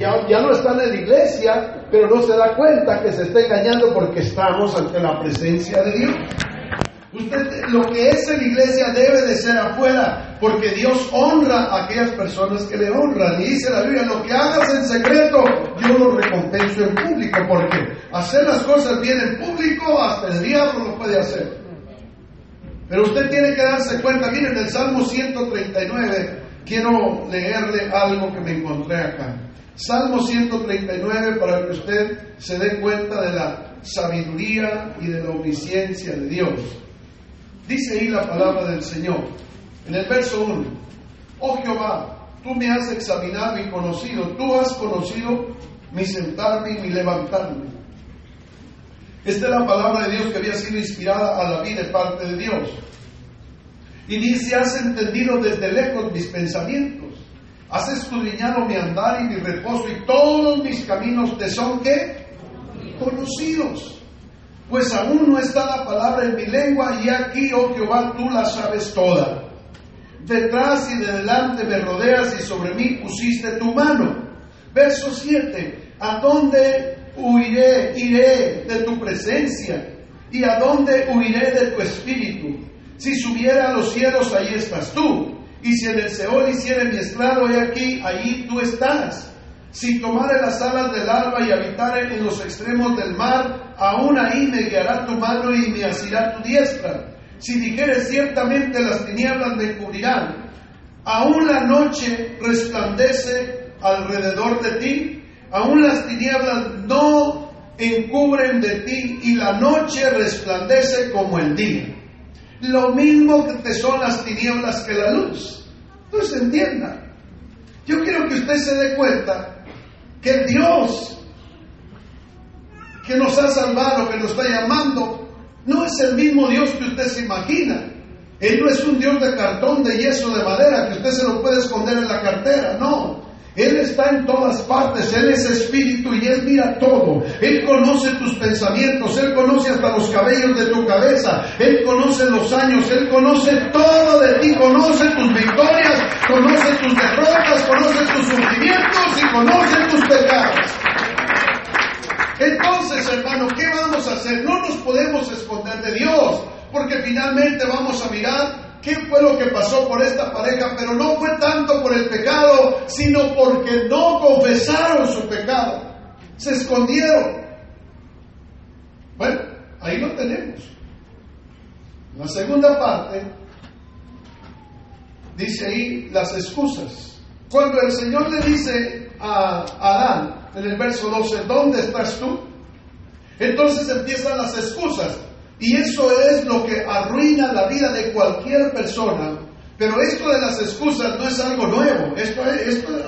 Ya, ya, no están en la iglesia, pero no se da cuenta que se está engañando porque estamos ante la presencia de Dios. Usted, lo que es en la iglesia debe de ser afuera, porque Dios honra a aquellas personas que le honran. Y dice la Biblia, lo que hagas en secreto, yo lo recompenso en público, porque hacer las cosas bien en público, hasta el diablo lo puede hacer. Pero usted tiene que darse cuenta, miren, el Salmo 139, quiero leerle algo que me encontré acá. Salmo 139 para que usted se dé cuenta de la sabiduría y de la omnisciencia de Dios. Dice ahí la palabra del Señor, en el verso 1, oh Jehová, tú me has examinado y conocido, tú has conocido mi sentarme y mi levantarme. Esta es la palabra de Dios que había sido inspirada a la vida de parte de Dios. Y dice, has entendido desde lejos mis pensamientos, has escudriñado mi andar y mi reposo y todos mis caminos te son que conocidos. Pues aún no está la palabra en mi lengua y aquí, oh Jehová, tú la sabes toda. Detrás y de delante me rodeas y sobre mí pusiste tu mano. Verso 7. ¿A dónde huiré? Iré de tu presencia. ¿Y a dónde huiré de tu espíritu? Si subiera a los cielos, ahí estás tú. Y si en el Seol hiciera mi estrado, he aquí, allí tú estás. Si tomare las alas del alba y habitare en los extremos del mar, aún ahí me guiará tu mano y me asirá tu diestra. Si dijeres ciertamente las tinieblas me cubrirán, aún la noche resplandece alrededor de ti, aún las tinieblas no encubren de ti y la noche resplandece como el día. Lo mismo que te son las tinieblas que la luz. Entonces entienda. Yo quiero que usted se dé cuenta que Dios que nos ha salvado, que nos está llamando, no es el mismo Dios que usted se imagina. Él no es un Dios de cartón, de yeso, de madera, que usted se lo puede esconder en la cartera, no. Él está en todas partes, Él es espíritu y Él mira todo. Él conoce tus pensamientos, Él conoce hasta los cabellos de tu cabeza, Él conoce los años, Él conoce todo de ti, conoce tus victorias, conoce tus derrotas, conoce tus sufrimientos y conoce tus pecados. Entonces, hermano, ¿qué vamos a hacer? No nos podemos esconder de Dios, porque finalmente vamos a mirar qué fue lo que pasó por esta pareja, pero no fue tanto por el pecado, sino porque no confesaron su pecado. Se escondieron. Bueno, ahí lo tenemos. La segunda parte dice ahí las excusas. Cuando el Señor le dice a Adán en el verso 12, ¿dónde estás tú? Entonces empiezan las excusas. Y eso es lo que arruina la vida de cualquier persona. Pero esto de las excusas no es algo nuevo. Esto,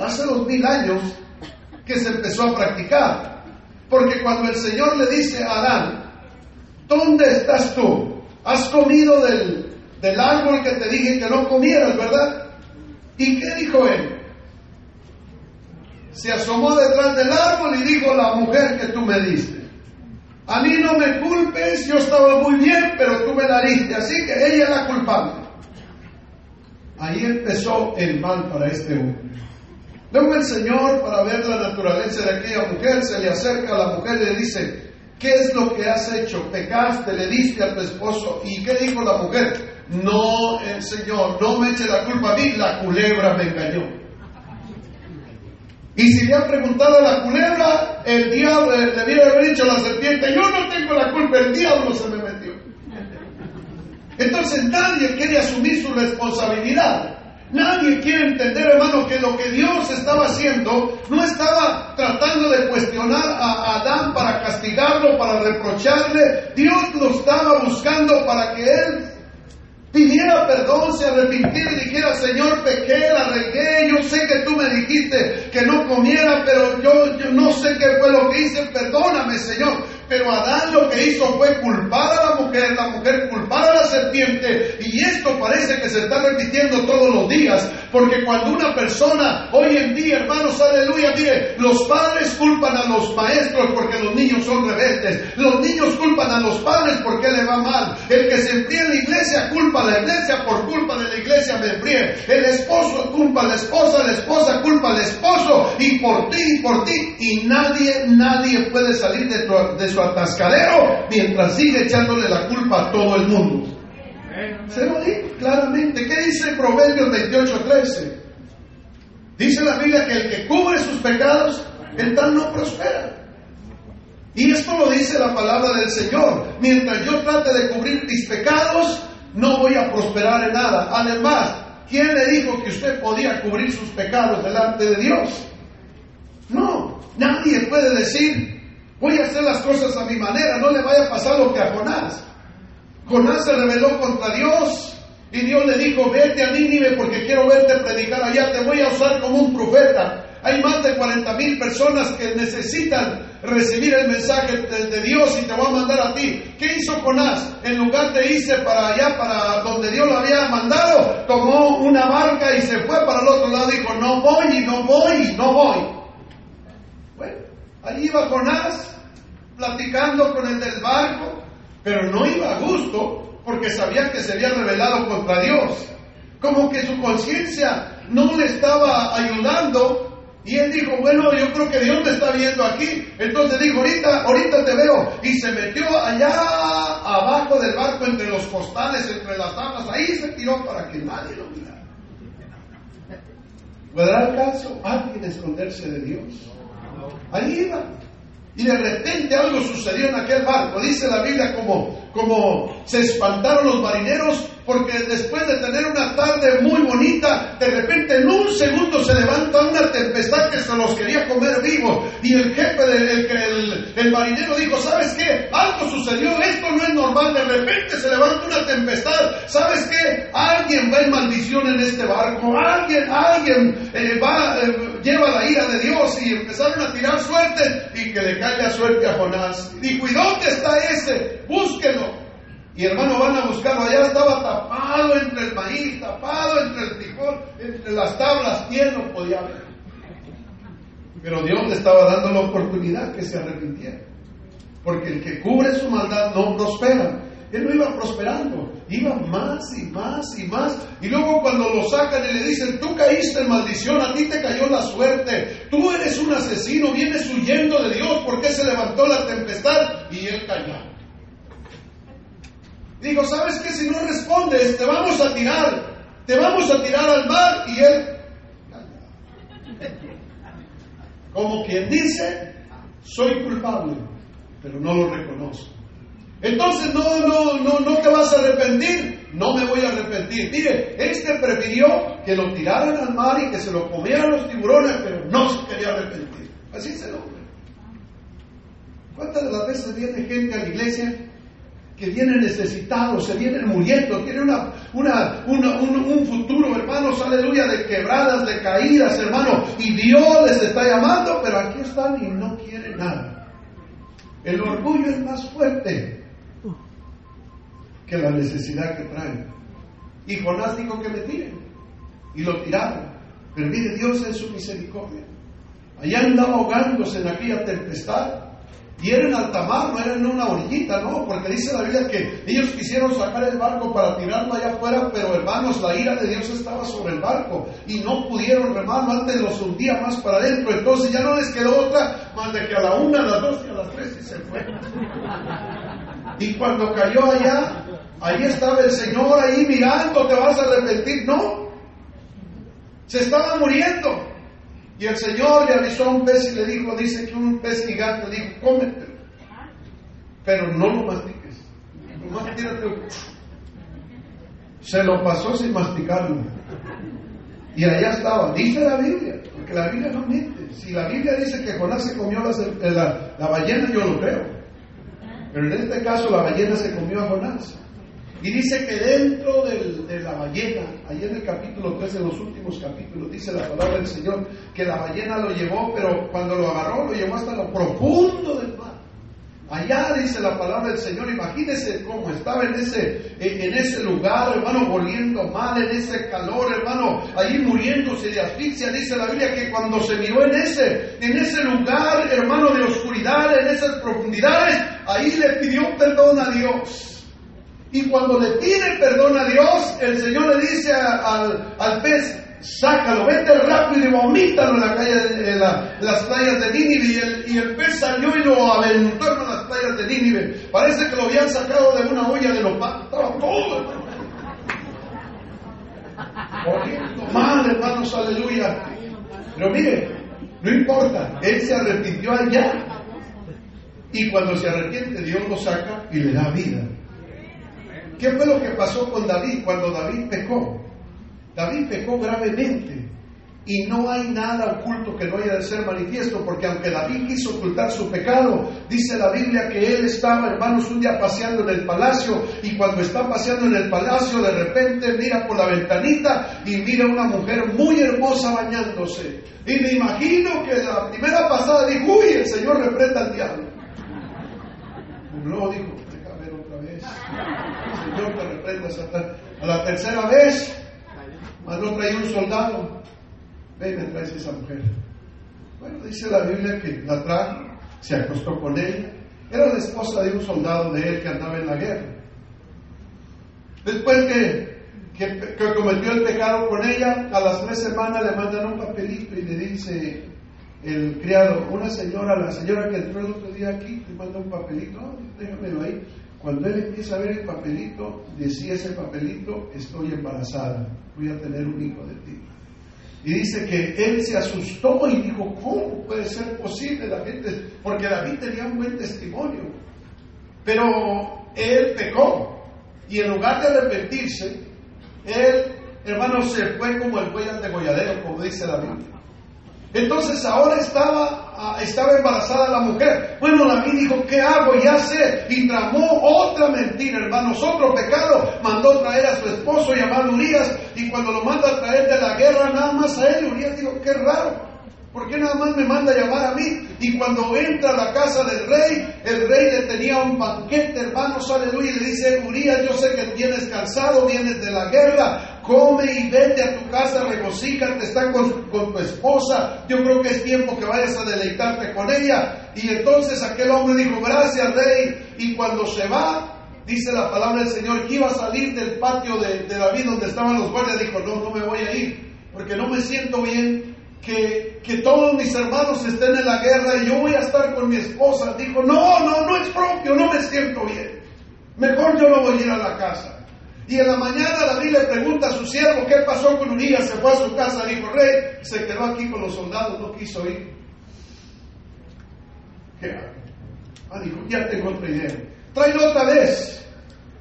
hace dos mil años que se empezó a practicar. Porque cuando el Señor le dice a Adán, ¿dónde estás tú? Has comido del, del árbol que te dije que no comieras, ¿verdad? ¿Y qué dijo él? Se asomó detrás del árbol y dijo, la mujer que tú me diste. A mí no me culpes, yo estaba muy bien, pero tú me la diste, así que ella es la culpable. Ahí empezó el mal para este hombre. Luego el Señor, para ver la naturaleza de aquella mujer, se le acerca a la mujer y le dice, ¿qué es lo que has hecho? Pecaste, le diste a tu esposo. ¿Y qué dijo la mujer? No, el Señor, no me eche la culpa a mí, la culebra me engañó. Y si le ha preguntado a la culebra, el diablo le debiera haber dicho a la serpiente, yo no tengo la culpa, el diablo se me metió. Entonces nadie quiere asumir su responsabilidad. Nadie quiere entender, hermano, que lo que Dios estaba haciendo no estaba tratando de cuestionar a Adán para castigarlo, para reprocharle. Dios lo estaba buscando para que él pidiera perdón, se arrepintiera y dijera, Señor, pequé, la regué, yo sé que tú me dijiste que no comiera, pero yo, yo no sé qué fue lo que hice, perdóname, Señor. Pero Adán lo que hizo fue culpar a la mujer, la mujer culpar a la serpiente. Y esto parece que se está repitiendo todos los días. Porque cuando una persona, hoy en día, hermanos, aleluya, mire, los padres culpan a los maestros porque los niños son rebeldes. Los niños culpan a los padres porque le va mal. El que se enfría en la iglesia culpa a la iglesia por culpa de la iglesia me enfríe. El esposo culpa a la esposa, la esposa culpa al esposo y por ti y por ti. Y nadie, nadie puede salir de, de su atascadero mientras sigue echándole la culpa a todo el mundo. Se lo digo claramente. ¿Qué dice Proverbios 28:13? Dice la Biblia que el que cubre sus pecados, el tal no prospera. Y esto lo dice la palabra del Señor. Mientras yo trate de cubrir mis pecados, no voy a prosperar en nada. Además, ¿quién le dijo que usted podía cubrir sus pecados delante de Dios? No, nadie puede decir, voy a hacer las cosas a mi manera, no le vaya a pasar lo que a Jonás. Jonás se rebeló contra Dios y Dios le dijo, vete a Nínive porque quiero verte predicar allá, te voy a usar como un profeta. Hay más de 40 mil personas que necesitan recibir el mensaje de, Dios y te voy a mandar a ti. ¿Qué hizo Jonás? En lugar de irse para allá, para donde Dios lo había mandado, tomó una barca y se fue para el otro lado. Dijo, no voy y no voy no voy. Ahí iba Jonás platicando con el del barco, pero no iba a gusto porque sabía que se había rebelado contra Dios. Como que su conciencia no le estaba ayudando y él dijo, bueno, yo creo que Dios me está viendo aquí. Entonces dijo, ahorita, ahorita te veo. Y se metió allá abajo del barco, entre los costales, entre las tablas. Ahí se tiró para que nadie lo mirara. ¿Podrá el caso alguien esconderse de Dios? Ahí iba. Y de repente algo sucedió en aquel barco. Dice la Biblia como, como se espantaron los marineros porque después de tener una tarde muy bonita, de repente en un segundo se levanta una tempestad que se los quería comer vivos. Y el jefe del el, el, marinero dijo, ¿sabes qué? Algo sucedió, esto no es normal, de repente se levanta una tempestad. ¿Sabes qué? Alguien va en maldición en este barco, alguien, alguien eh, va, eh, lleva la ira de Dios y empezaron a tirar suerte y que le caiga suerte a Jonás. Dijo, ¿y dónde está ese? Búsquenlo. Y hermano, van a buscarlo. Allá estaba tapado entre el maíz, tapado entre el frijol, entre las tablas. ¿Quién lo podía ver? Pero Dios le estaba dando la oportunidad que se arrepintiera. Porque el que cubre su maldad no prospera. Él no iba prosperando, iba más y más y más. Y luego cuando lo sacan y le dicen, tú caíste en maldición, a ti te cayó la suerte, tú eres un asesino, vienes huyendo de Dios porque se levantó la tempestad y él cayó. Digo, ¿sabes qué? Si no respondes, te vamos a tirar, te vamos a tirar al mar y él... Como quien dice, soy culpable, pero no lo reconozco. Entonces no, no, no, no te vas a arrepentir, no me voy a arrepentir. Mire, este prefirió que lo tiraran al mar y que se lo comieran los tiburones, pero no se quería arrepentir. Así es el hombre. ¿Cuántas de las veces viene gente a la iglesia que vienen necesitados, se vienen muriendo, tienen una, una, un, futuro, hermanos, aleluya, de quebradas, de caídas, hermano, y Dios les está llamando, pero aquí están y no quieren nada. El orgullo es más fuerte que la necesidad que traen. Y Jonás dijo que me tiren, y lo tiraron. Pero mire, Dios en su misericordia. Allá andaba ahogándose en aquella tempestad. Y era en alta mar, no era en una orillita, no, porque dice la Biblia que ellos quisieron sacar el barco para tirarlo allá afuera, pero hermanos, la ira de Dios estaba sobre el barco y no pudieron remarlo, antes los hundía más para adentro, entonces ya no les quedó otra más de que a la una, a las dos y a las tres y se fue. Y cuando cayó allá, ahí estaba el Señor ahí mirando, te vas a arrepentir, no, se estaba muriendo. Y el Señor le avisó a un pez y le dijo, dice que un pez gigante dijo, cómetelo, pero no lo mastiques. Nomás Se lo pasó sin masticarlo. Y allá estaba, dice la Biblia, porque la Biblia no miente. Si la Biblia dice que Jonás se comió la, la ballena, yo lo creo. Pero en este caso la ballena se comió a Jonás. Y dice que dentro de la ballena, ahí en el capítulo 3 de los últimos capítulos, dice la palabra del Señor, que la ballena lo llevó, pero cuando lo agarró, lo llevó hasta lo profundo del mar. Allá dice la palabra del Señor, imagínese cómo estaba en ese, en ese lugar, hermano, volviendo mal, en ese calor, hermano, ahí muriéndose de asfixia, dice la Biblia que cuando se miró en ese, en ese lugar, hermano, de oscuridad, en esas profundidades, ahí le pidió perdón a Dios. Y cuando le pide perdón a Dios, el Señor le dice al, pez, sácalo, vete rápido y vomítalo en, la calle, en, las playas de Nínive. Y el, pez salió y lo aventó en las playas de Nínive. Parece que lo habían sacado de una olla de los. Estaba todo, mal, hermanos, aleluya. Pero mire, no importa, él se arrepintió allá. Y cuando se arrepiente, Dios lo saca y le da vida. ¿Qué fue lo que pasó con David cuando David pecó? David pecó gravemente y no hay nada oculto que no haya de ser manifiesto, porque aunque David quiso ocultar su pecado, dice la Biblia que él estaba, hermanos, un día paseando en el palacio y cuando está paseando en el palacio, de repente mira por la ventanita y mira una mujer muy hermosa bañándose. Y me imagino que la primera pasada dijo, uy, el Señor reprenda al diablo. No, dijo, déjame ver otra vez. El Señor te reprenda, Satán. A la tercera vez, Mandó traer un soldado. Ven, me traes esa mujer. Bueno, dice la Biblia que la trajo, se acostó con él. Era la esposa de un soldado de él que andaba en la guerra. Después que, que, cometió el pecado con ella, a las tres semanas le mandan un papelito y le dice el criado, una señora, la señora que entró el otro día aquí, le manda un papelito, déjamelo ahí. Cuando él empieza a ver el papelito, decía ese papelito, estoy embarazada voy a tener un hijo de ti. Y dice que él se asustó y dijo, ¿cómo puede ser posible la gente? Porque David tenía un buen testimonio. Pero él pecó. Y en lugar de arrepentirse, él, hermano, se fue como el cuello de como dice la Biblia. Entonces ahora estaba, ah, estaba embarazada la mujer. Bueno, David dijo, ¿qué hago? Ya sé. Y tramó otra mentira, hermanos, otro pecado. Mandó traer a su esposo llamado Urias. Y cuando lo manda a traer de la guerra, nada más a él, Urias dijo, qué raro. ¿Por qué nada más me manda a llamar a mí? Y cuando entra a la casa del rey, el rey le tenía un banquete, hermanos, aleluya, y le dice, Urias, yo sé que vienes cansado, vienes de la guerra, come y vete a tu casa, regocíjate, está con, con, tu esposa, yo creo que es tiempo que vayas a deleitarte con ella. Y entonces aquel hombre dijo, gracias rey, y cuando se va, dice la palabra del Señor, que iba a salir del patio de, de David donde estaban los guardias, dijo, no, no me voy a ir, porque no me siento bien que, que, todos mis hermanos estén en la guerra y yo voy a estar con mi esposa. Dijo, no, no, no es propio, no me siento bien. Mejor yo no voy a ir a la casa. Y en la mañana David le pregunta a su siervo qué pasó con Urias, se fue a su casa, dijo, rey, se quedó aquí con los soldados, no quiso ir. ¿Qué Ah, dijo, ya tengo otra idea. Tráelo otra vez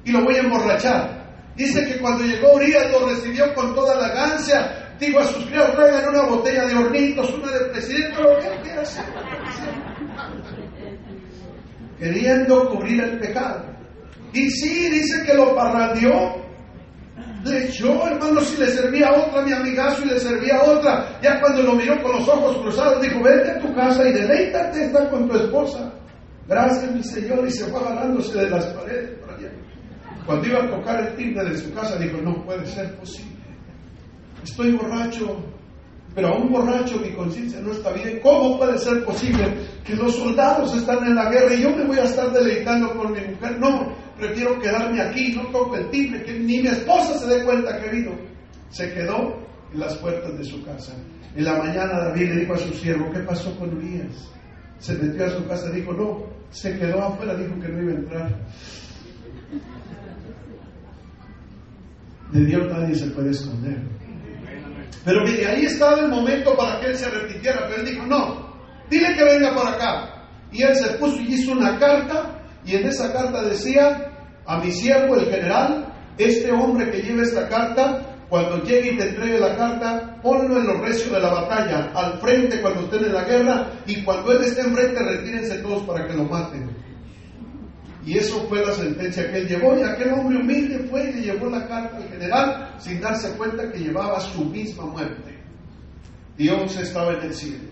y lo voy a emborrachar. Dice que cuando llegó Urias lo recibió con toda la gancia. Dijo a sus criados, traigan una botella de hornitos, una de presidente, ¿qué hace? Queriendo cubrir el pecado. Y sí, dice que lo parrandeó. Le echó, hermano, si le servía a otra, mi amigazo, y le servía a otra. Ya cuando lo miró con los ojos cruzados, dijo, vete a tu casa y deleítate, está con tu esposa. Gracias, mi Señor, y se fue agarrándose de las paredes por allá. Cuando iba a tocar el timbre de su casa, dijo, no puede ser posible. Estoy borracho, pero a un borracho mi conciencia no está bien. ¿Cómo puede ser posible que los soldados están en la guerra y yo me voy a estar deleitando con mi mujer? No, prefiero quedarme aquí, no timbre, que ni mi esposa se dé cuenta que vino. Se quedó en las puertas de su casa. En la mañana David le dijo a su siervo, ¿qué pasó con Urias? Se metió a su casa y dijo, no, se quedó afuera, dijo que no iba a entrar. De Dios nadie se puede esconder. Pero mire, ahí estaba el momento para que él se arrepintiera, pero él dijo, no, dile que venga por acá. Y él se puso y hizo una carta, y en esa carta decía, a mi siervo, el general, este hombre que lleva esta carta, cuando llegue y te entregue la carta, ponlo en los recios de la batalla, al frente cuando estén en la guerra, y cuando él esté enfrente, retírense todos para que lo maten. Y eso fue la sentencia que él llevó. Y aquel hombre humilde fue y le llevó la carta al general sin darse cuenta que llevaba su misma muerte. Dios estaba en el cielo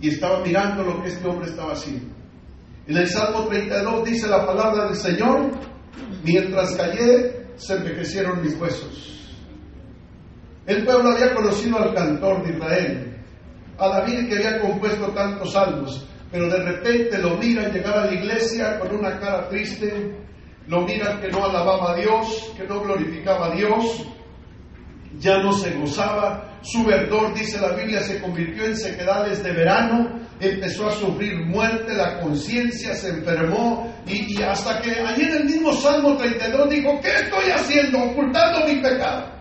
y estaba mirando lo que este hombre estaba haciendo. En el Salmo 32 dice la palabra del Señor, mientras callé, se envejecieron mis huesos. El pueblo había conocido al cantor de Israel, a David que había compuesto tantos salmos, pero de repente lo miran llegar a la iglesia con una cara triste, lo miran que no alababa a Dios, que no glorificaba a Dios, ya no se gozaba, su verdor, dice la Biblia, se convirtió en sequedales de verano, empezó a sufrir muerte, la conciencia se enfermó y, hasta que en el mismo Salmo 32 dijo, ¿qué estoy haciendo? Ocultando mi pecado.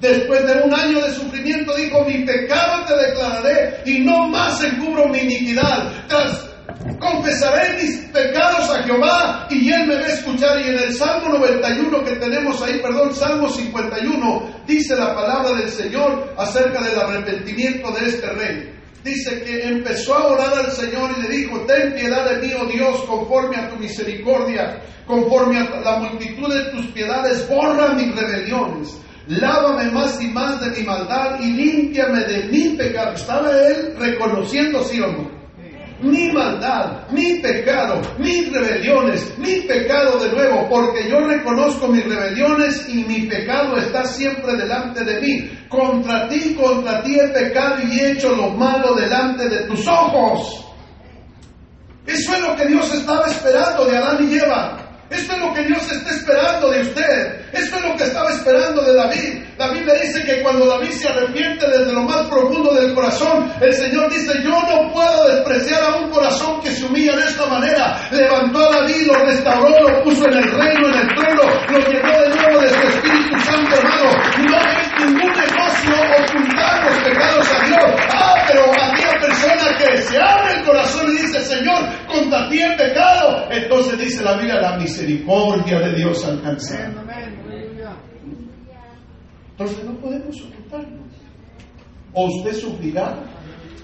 Después de un año de sufrimiento dijo, mi pecado te declararé y no más encubro mi iniquidad. Confesaré mis pecados a Jehová y él me va a escuchar. Y en el Salmo 91 que tenemos ahí, perdón, Salmo 51, dice la palabra del Señor acerca del arrepentimiento de este rey. Dice que empezó a orar al Señor y le dijo, ten piedad de mí, oh Dios, conforme a tu misericordia, conforme a la multitud de tus piedades, borra mis rebeliones lávame más y más de mi maldad y límpiame de mi pecado. Estaba él reconociendo, sí o no. Mi maldad, mi pecado, mis rebeliones, mi pecado de nuevo, porque yo reconozco mis rebeliones y mi pecado está siempre delante de mí. Contra ti, contra ti he pecado y he hecho lo malo delante de tus ojos. Eso es lo que Dios estaba esperando de Adán y Eva. Esto es lo que Dios está esperando de usted. Esto es lo que estaba esperando de David. David le dice que cuando David se arrepiente desde lo más profundo del corazón, el Señor dice, yo no puedo despreciar a un corazón que se humilla de esta manera. Levantó a David, lo restauró, lo puso en el reino, en el trono, lo llenó de nuevo de su Espíritu Santo, hermano. No es ningún negocio ocultar los pecados a Dios. Ah, pero aquella persona que se abre el corazón y dice, Señor, contra ti he pecado. Entonces dice la Biblia, la misericordia de Dios alcanza. Entonces no podemos ocultarnos. O usted sufrirá,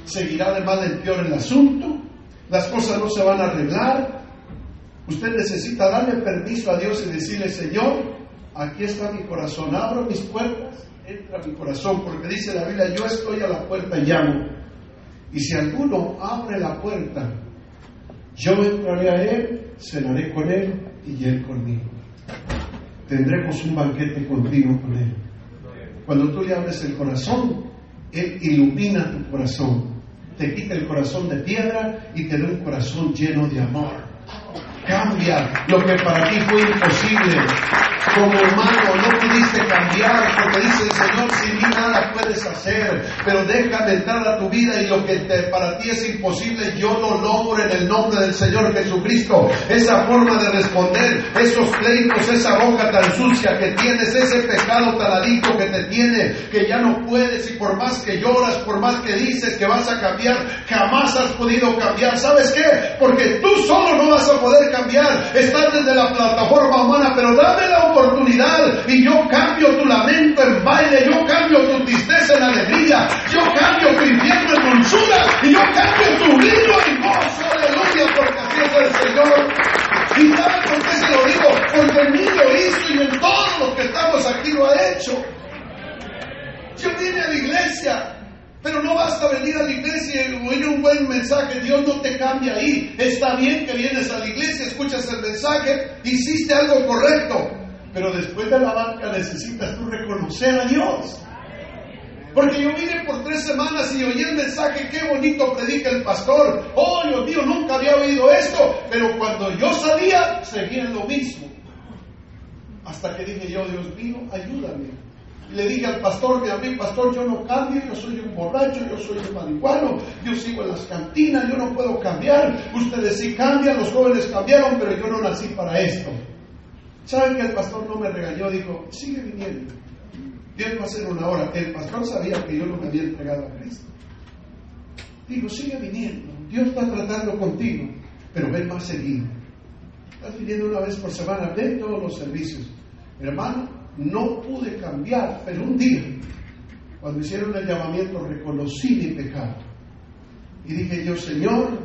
seguirá de mal en peor el asunto, las cosas no se van a arreglar. Usted necesita darle permiso a Dios y decirle, Señor, aquí está mi corazón, abro mis puertas, entra mi corazón, porque dice la Biblia, yo estoy a la puerta y llamo. Y si alguno abre la puerta, yo entraré a él, cenaré con él y él conmigo. Tendremos un banquete contigo con él. Cuando tú le abres el corazón, él ilumina tu corazón, te quita el corazón de piedra y te da un corazón lleno de amor. Cambia lo que para ti fue imposible como humano no pudiste cambiar, porque dice el Señor, sin mí nada puedes hacer, pero déjame entrar a tu vida y lo que para ti es imposible, yo lo logro en el nombre del Señor Jesucristo. Esa forma de responder, esos pleitos, esa boca tan sucia que tienes, ese pecado tan adicto que te tiene, que ya no puedes y por más que lloras, por más que dices que vas a cambiar, jamás has podido cambiar. ¿Sabes qué? Porque tú solo no vas a poder cambiar. Estás desde la plataforma humana, pero dame la oportunidad oportunidad y yo cambio tu lamento en baile, yo cambio tu tristeza en alegría, yo cambio tu infierno en dulzura y yo cambio tu vino en gozo, aleluya, porque así es el Señor. ¿Y sabe por qué se lo digo? Porque en mí lo hizo y en todos los que estamos aquí lo ha hecho. Yo vine a la iglesia pero no basta venir a la iglesia y oír un buen mensaje, Dios no te cambia ahí. Está bien que vienes a la iglesia, escuchas el mensaje, hiciste algo correcto, pero después de la banca necesitas tú reconocer a Dios. Porque yo vine por tres semanas y oí el mensaje, qué bonito predica el pastor. Oh, Dios mío, nunca había oído esto. Pero cuando yo salía, seguía lo mismo. Hasta que dije yo, Dios mío, ayúdame. Y le dije al pastor, mi amigo, pastor, yo no cambio, yo soy un borracho, yo soy un marihuano, yo sigo en las cantinas, yo no puedo cambiar. Ustedes sí cambian, los jóvenes cambiaron, pero yo no nací para esto. ¿Saben que el pastor no me regañó? Dijo, sigue viniendo. Dios va a hacer una hora. El pastor sabía que yo no me había entregado a Cristo. Digo, sigue viniendo. Dios está tratando contigo, pero ven más seguido. Estás viniendo una vez por semana, ven todos los servicios. Hermano, no pude cambiar, pero un día, cuando hicieron el llamamiento, reconocí mi pecado. Y dije yo, Señor,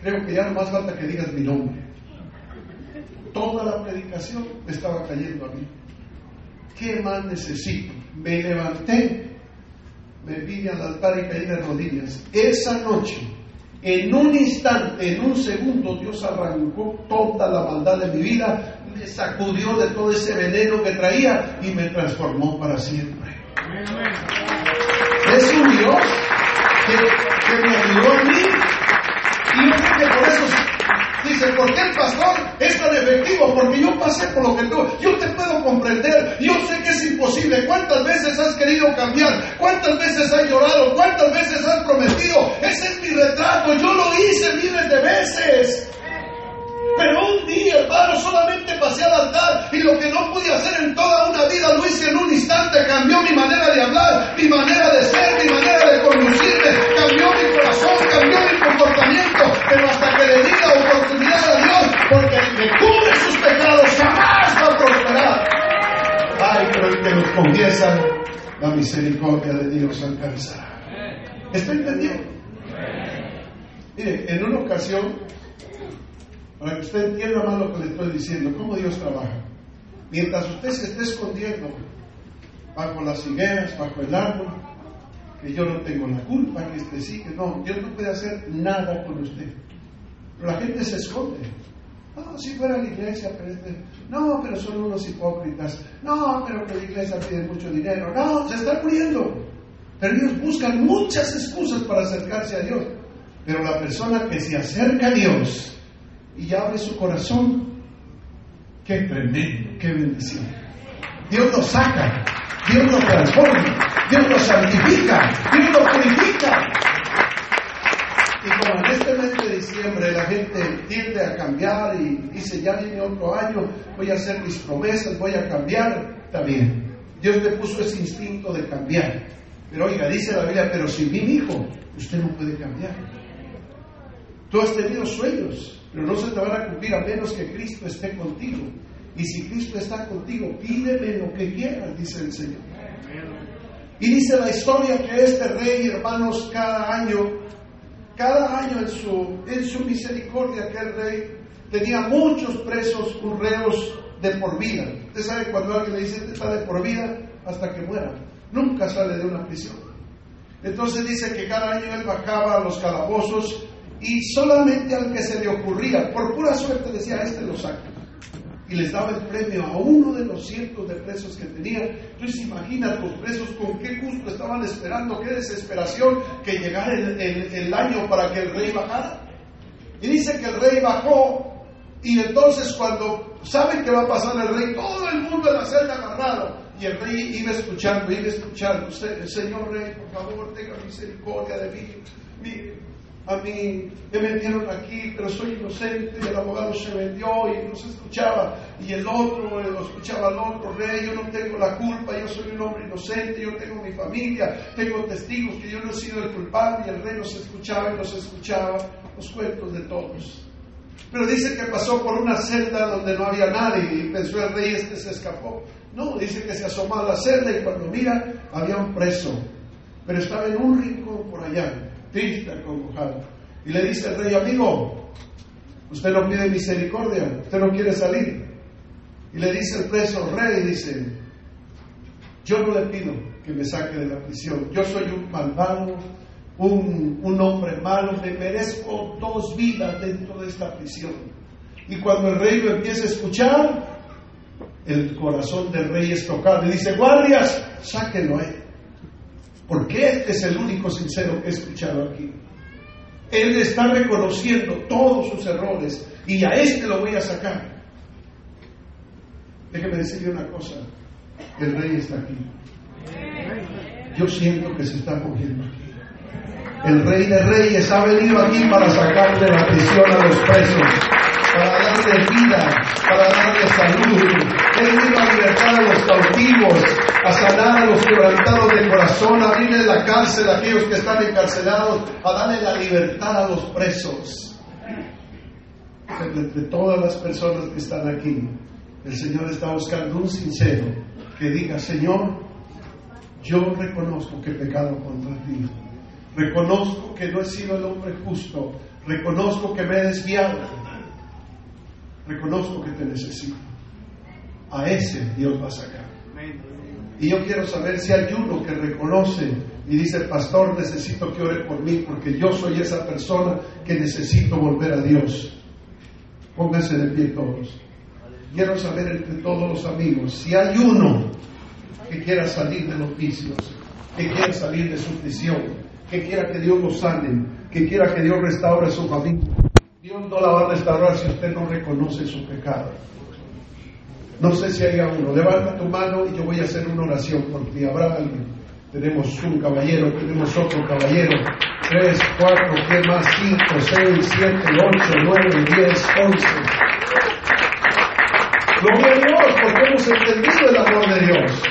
creo que ya no más falta que digas mi nombre toda la predicación me estaba cayendo a mí. ¿Qué más necesito? Me levanté, me vine al altar y caí de rodillas. Esa noche En un instante, en un segundo, Dios arrancó toda la maldad de mi vida, me sacudió de todo ese veneno que traía y me transformó para siempre. Es un Dios que, me ayudó a mí y yo creo que por eso dice, ¿por qué el pastor es tan Porque yo pasé por lo que tú, yo te puedo comprender, yo sé que es imposible. ¿Cuántas veces has querido cambiar? ¿Cuántas veces has llorado? ¿Cuántas veces has prometido? Ese es mi retrato, yo lo hice miles de veces. Pero un día, hermano, solamente pasé al altar y lo que no pude hacer en toda una vida lo hice en un instante. Cambió mi manera de hablar, mi manera de ser, mi manera de conducirme, cambió mi corazón, cambió mi comportamiento. Pero hasta que le di la oportunidad a Dios, porque que cubre jamás va a prosperar. Ay, pero el que los confiesa, la misericordia de Dios alcanzará. ¿Está entendiendo? Mire, en una ocasión para que usted entienda más lo que le estoy diciendo, cómo Dios trabaja. Mientras usted se esté escondiendo bajo las higueras, bajo el árbol, que yo no tengo la culpa, que este sí, que no, Dios no puede hacer nada con usted. Pero la gente se esconde. No, si fuera la iglesia, pero este, no, pero son unos hipócritas. No, pero que la iglesia pide mucho dinero. No, se está muriendo. Pero ellos buscan muchas excusas para acercarse a Dios. Pero la persona que se acerca a Dios, y abre su corazón, qué tremendo, qué bendición. Dios lo saca, Dios lo transforma, Dios lo santifica, Dios lo purifica. Y como en este mes de diciembre la gente tiende a cambiar y dice, ya viene otro año, voy a hacer mis promesas, voy a cambiar, bien. Dios le puso ese instinto de cambiar. Pero oiga, dice la Biblia, pero sin mi hijo, usted no puede cambiar. Tú has tenido sueños, pero no se te van a cumplir a menos que Cristo esté contigo. Y si Cristo está contigo, pídeme lo que quieras, dice el Señor. Y dice la historia que este rey, hermanos, cada año, cada año en su, en su misericordia, que el rey tenía muchos presos, reos de por vida. Usted sabe cuando alguien le dice está de por vida hasta que muera. Nunca sale de una prisión. Entonces dice que cada año él bajaba a los calabozos y solamente al que se le ocurría, por pura suerte decía, este lo saca. Y les daba el premio a uno de los cientos de presos que tenía. Entonces imagina los presos con qué gusto estaban esperando, qué desesperación que llegara el, el año para que el rey bajara. Y dice que el rey bajó y entonces cuando saben que va a pasar el rey, todo el mundo en la celda agarrado. Y el rey iba escuchando, iba escuchando. Usted, Señor rey, por favor, tenga misericordia de mí. Mire, a mí me metieron aquí, pero soy inocente, el abogado se vendió y no se escuchaba, y el otro lo escuchaba al otro, rey, yo no tengo la culpa, yo soy un hombre inocente, yo tengo mi familia, tengo testigos que yo no he sido el culpable, y el rey nos escuchaba y nos escuchaba los cuentos de todos. Pero dice que pasó por una celda donde no había nadie y pensó el rey este se escapó. No, dice que se asomó a la celda y cuando mira había un preso, pero estaba en un rincón por allá triste, acongojado. Y le dice el rey, amigo, usted no pide misericordia, usted no quiere salir. Y le dice el preso, rey, dice, yo no le pido que me saque de la prisión, yo soy un malvado, un, un hombre malo, me merezco dos vidas dentro de esta prisión. Y cuando el rey lo empieza a escuchar, el corazón del rey es tocado y dice, guardias, sáquenlo él porque este es el único sincero que he escuchado aquí. Él está reconociendo todos sus errores y a este lo voy a sacar. Déjeme decirle una cosa, el rey está aquí. Yo siento que se está moviendo aquí. El rey de reyes ha venido aquí para sacar de la prisión a los presos, darle vida, para darle salud. Él venido a libertar a los cautivos, a sanar a los quebrantados de corazón, a abrirle la cárcel a aquellos que están encarcelados, a darle la libertad a los presos. Entre todas las personas que están aquí, el Señor está buscando un sincero que diga, Señor, yo reconozco que he pecado contra ti. Reconozco que no he sido el hombre justo. Reconozco que me he desviado. Reconozco que te necesito. A ese Dios va a sacar. Y yo quiero saber si hay uno que reconoce y dice, pastor, necesito que ore por mí porque yo soy esa persona que necesito volver a Dios. Pónganse de pie todos. Quiero saber entre todos los amigos si hay uno que quiera salir de los vicios, que quiera salir de su prisión, que quiera que Dios lo sane, que quiera que Dios restaure su familia. Dios no la va a restaurar si usted no reconoce su pecado. No sé si haya uno. Levanta tu mano y yo voy a hacer una oración por ti. ¿Habrá alguien? Tenemos un caballero, tenemos otro caballero. Tres, cuatro, ¿qué más? Cinco, seis, siete, ocho, nueve, diez, once. Gloria a Dios, porque hemos entendido el amor de Dios.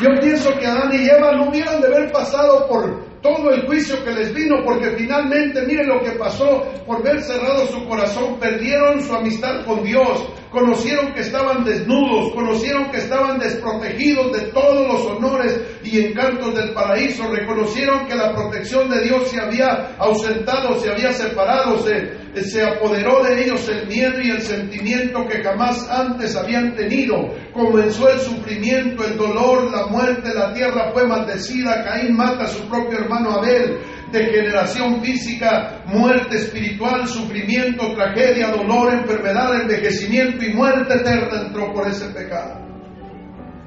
Yo pienso que Adán y Eva no hubieran de haber pasado por todo el juicio que les vino, porque finalmente, miren lo que pasó, por ver cerrado su corazón, perdieron su amistad con Dios, conocieron que estaban desnudos, conocieron que estaban desprotegidos de todos los honores y encantos del paraíso, reconocieron que la protección de Dios se había ausentado, se había separado, se, se apoderó de ellos el miedo y el sentimiento que jamás antes habían tenido. Comenzó el sufrimiento, el dolor, la muerte, la tierra fue maldecida, Caín mata a su propio hermano Abel, degeneración física, muerte espiritual, sufrimiento, tragedia, dolor, enfermedad, envejecimiento y muerte eterna entró por ese pecado.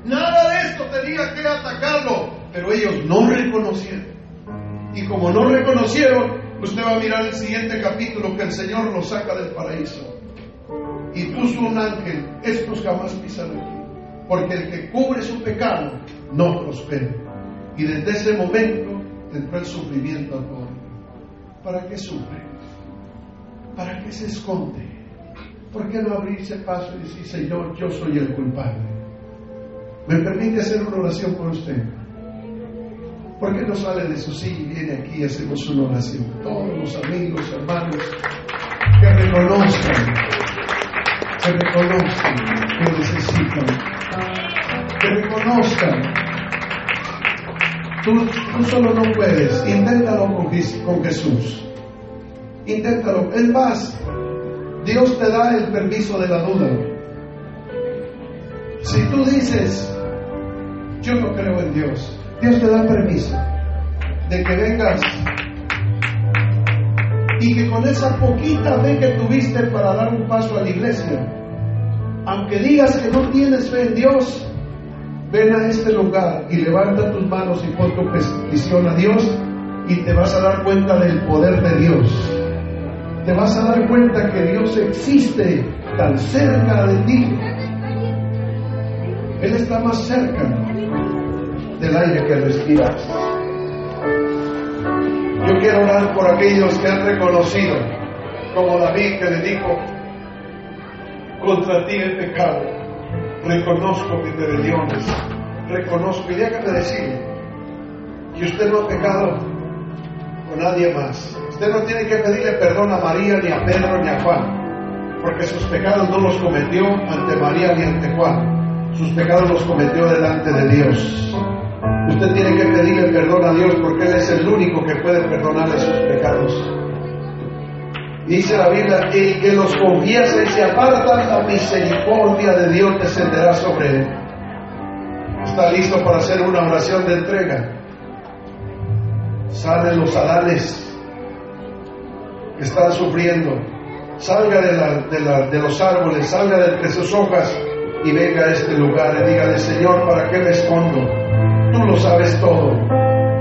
Nada de esto tenía que atacarlo, pero ellos no reconocieron. Y como no reconocieron, usted va a mirar el siguiente capítulo que el Señor los saca del paraíso. Y puso un ángel, estos jamás pisan aquí. Porque el que cubre su pecado no prospera. Y desde ese momento entró el sufrimiento al pobre. ¿Para qué sufre? ¿Para qué se esconde? ¿Por qué no abrirse paso y decir, Señor, yo soy el culpable? ¿Me permite hacer una oración por usted? ¿Por qué no sale de su silla y viene aquí y hacemos una oración? Todos los amigos, hermanos, que reconozcan, que reconozcan que necesitan, que reconozcan. Tú, tú solo no puedes, inténtalo con, con Jesús. Inténtalo. Es más, Dios te da el permiso de la duda. Si tú dices, yo no creo en Dios, Dios te da permiso de que vengas y que con esa poquita fe que tuviste para dar un paso a la iglesia, aunque digas que no tienes fe en Dios, ven a este lugar y levanta tus manos y pon tu petición a Dios y te vas a dar cuenta del poder de Dios. Te vas a dar cuenta que Dios existe tan cerca de ti. Él está más cerca del aire que respiras. Yo quiero orar por aquellos que han reconocido, como David que le dijo, contra ti el pecado, reconozco mis rebeliones, reconozco, y déjame decir que usted no ha pecado con nadie más. Usted no tiene que pedirle perdón a María, ni a Pedro, ni a Juan, porque sus pecados no los cometió ante María ni ante Juan, sus pecados los cometió delante de Dios. Usted tiene que pedirle perdón a Dios porque Él es el único que puede perdonarle sus pecados. Dice la Biblia que que los confiesa y se aparta, la misericordia de Dios descenderá sobre él. ¿Está listo para hacer una oración de entrega? Salen los adales que están sufriendo. Salga de, la, de, la, de los árboles, salga de entre sus hojas y venga a este lugar y dígale, Señor, ¿para qué me escondo? Tú lo sabes todo.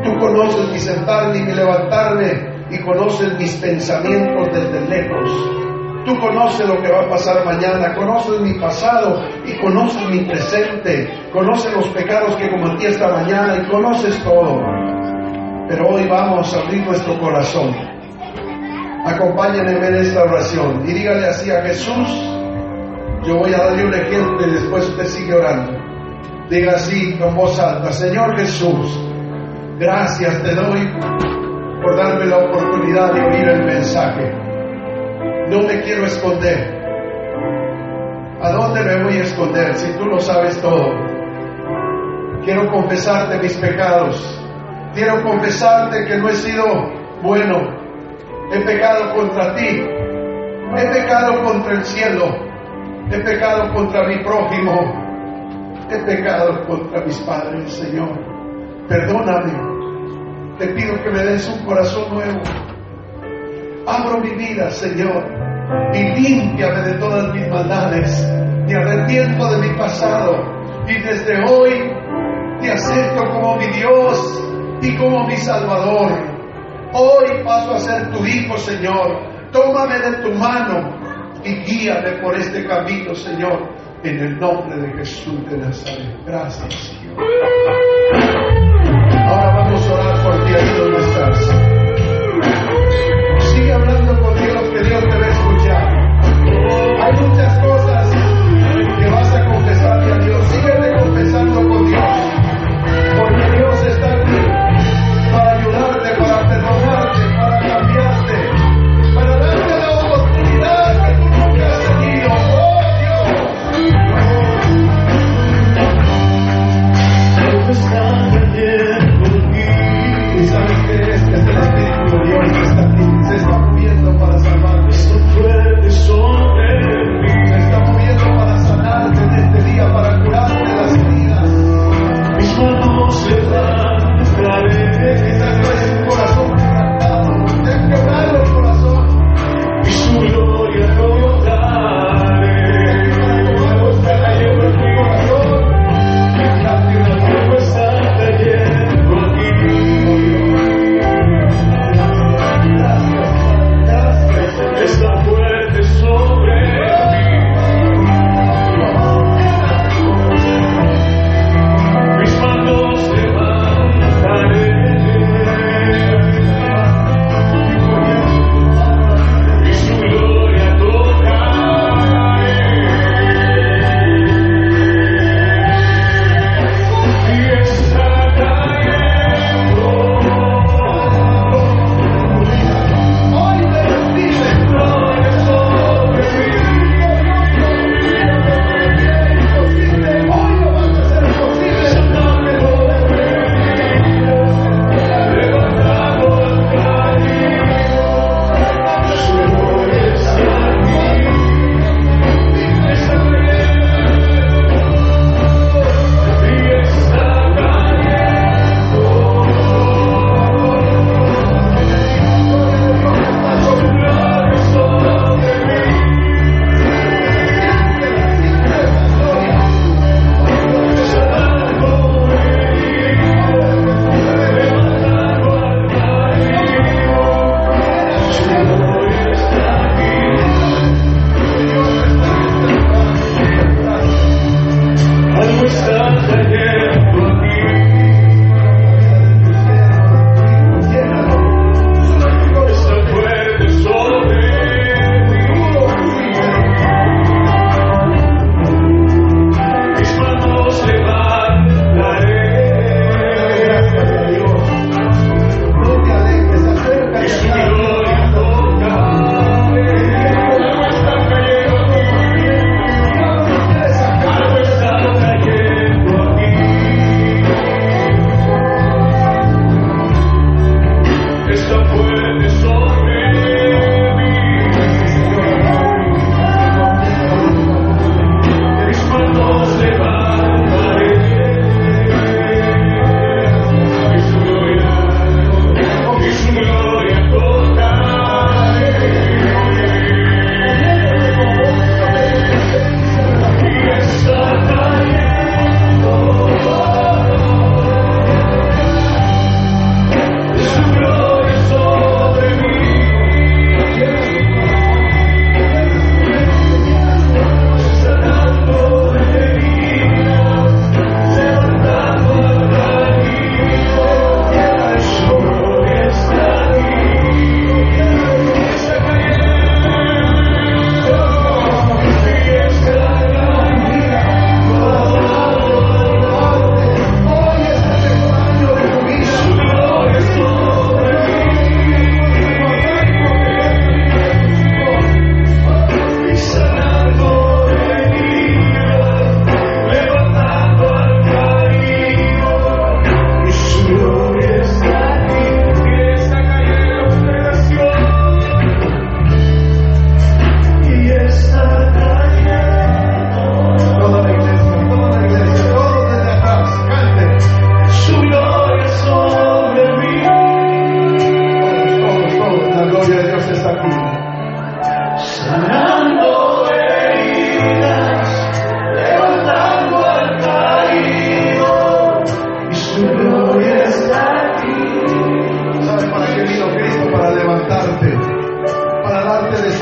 Tú conoces mi sentarme y mi levantarme y conoces mis pensamientos desde lejos. Tú conoces lo que va a pasar mañana, conoces mi pasado y conoces mi presente, conoces los pecados que cometí esta mañana y conoces todo. Pero hoy vamos a abrir nuestro corazón. Acompáñenme en esta oración y dígale así a Jesús, yo voy a darle un ejemplo y después usted sigue orando. Diga así con voz alta, Señor Jesús, gracias te doy por darme la oportunidad de oír el mensaje. No me quiero esconder. ¿A dónde me voy a esconder si tú lo sabes todo? Quiero confesarte mis pecados. Quiero confesarte que no he sido bueno. He pecado contra ti. He pecado contra el cielo. He pecado contra mi prójimo. He pecado contra mis padres, Señor. Perdóname. Te pido que me des un corazón nuevo. Abro mi vida, Señor, y límpiame de todas mis maldades. Me arrepiento de mi pasado y desde hoy te acepto como mi Dios y como mi Salvador. Hoy paso a ser tu hijo, Señor. Tómame de tu mano y guíame por este camino, Señor, en el nombre de Jesús de Nazaret. Gracias, Señor. Ahora vamos a orar por ti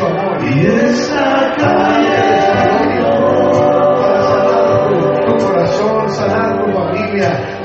Y esa calle tu corazón, sanar tu familia,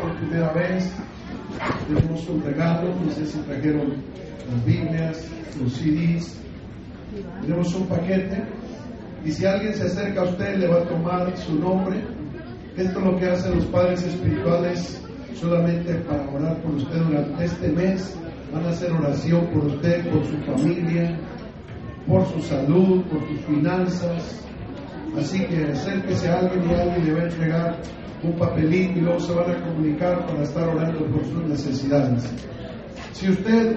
por primera vez, tenemos un regalo, no sé si trajeron las Biblias, los CDs, tenemos un paquete. Y si alguien se acerca a usted, le va a tomar su nombre. Esto es lo que hacen los padres espirituales solamente para orar por usted durante este mes. Van a hacer oración por usted, por su familia, por su salud, por sus finanzas. Así que acérquese a alguien y alguien le va a entregar un papelito y luego se van a comunicar para estar orando por sus necesidades. Si usted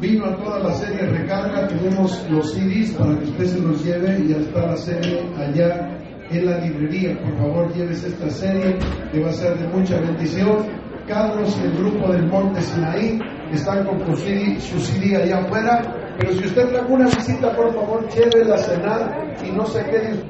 vino a toda la serie Recarga, tenemos los CDs para que usted se los lleve y ya está la serie allá en la librería. Por favor, llévese esta serie que va a ser de mucha bendición. Carlos y el grupo del Monte Sinaí están con su CD allá afuera. Pero si usted trajo una visita, por favor, llévela a cenar y no se quede.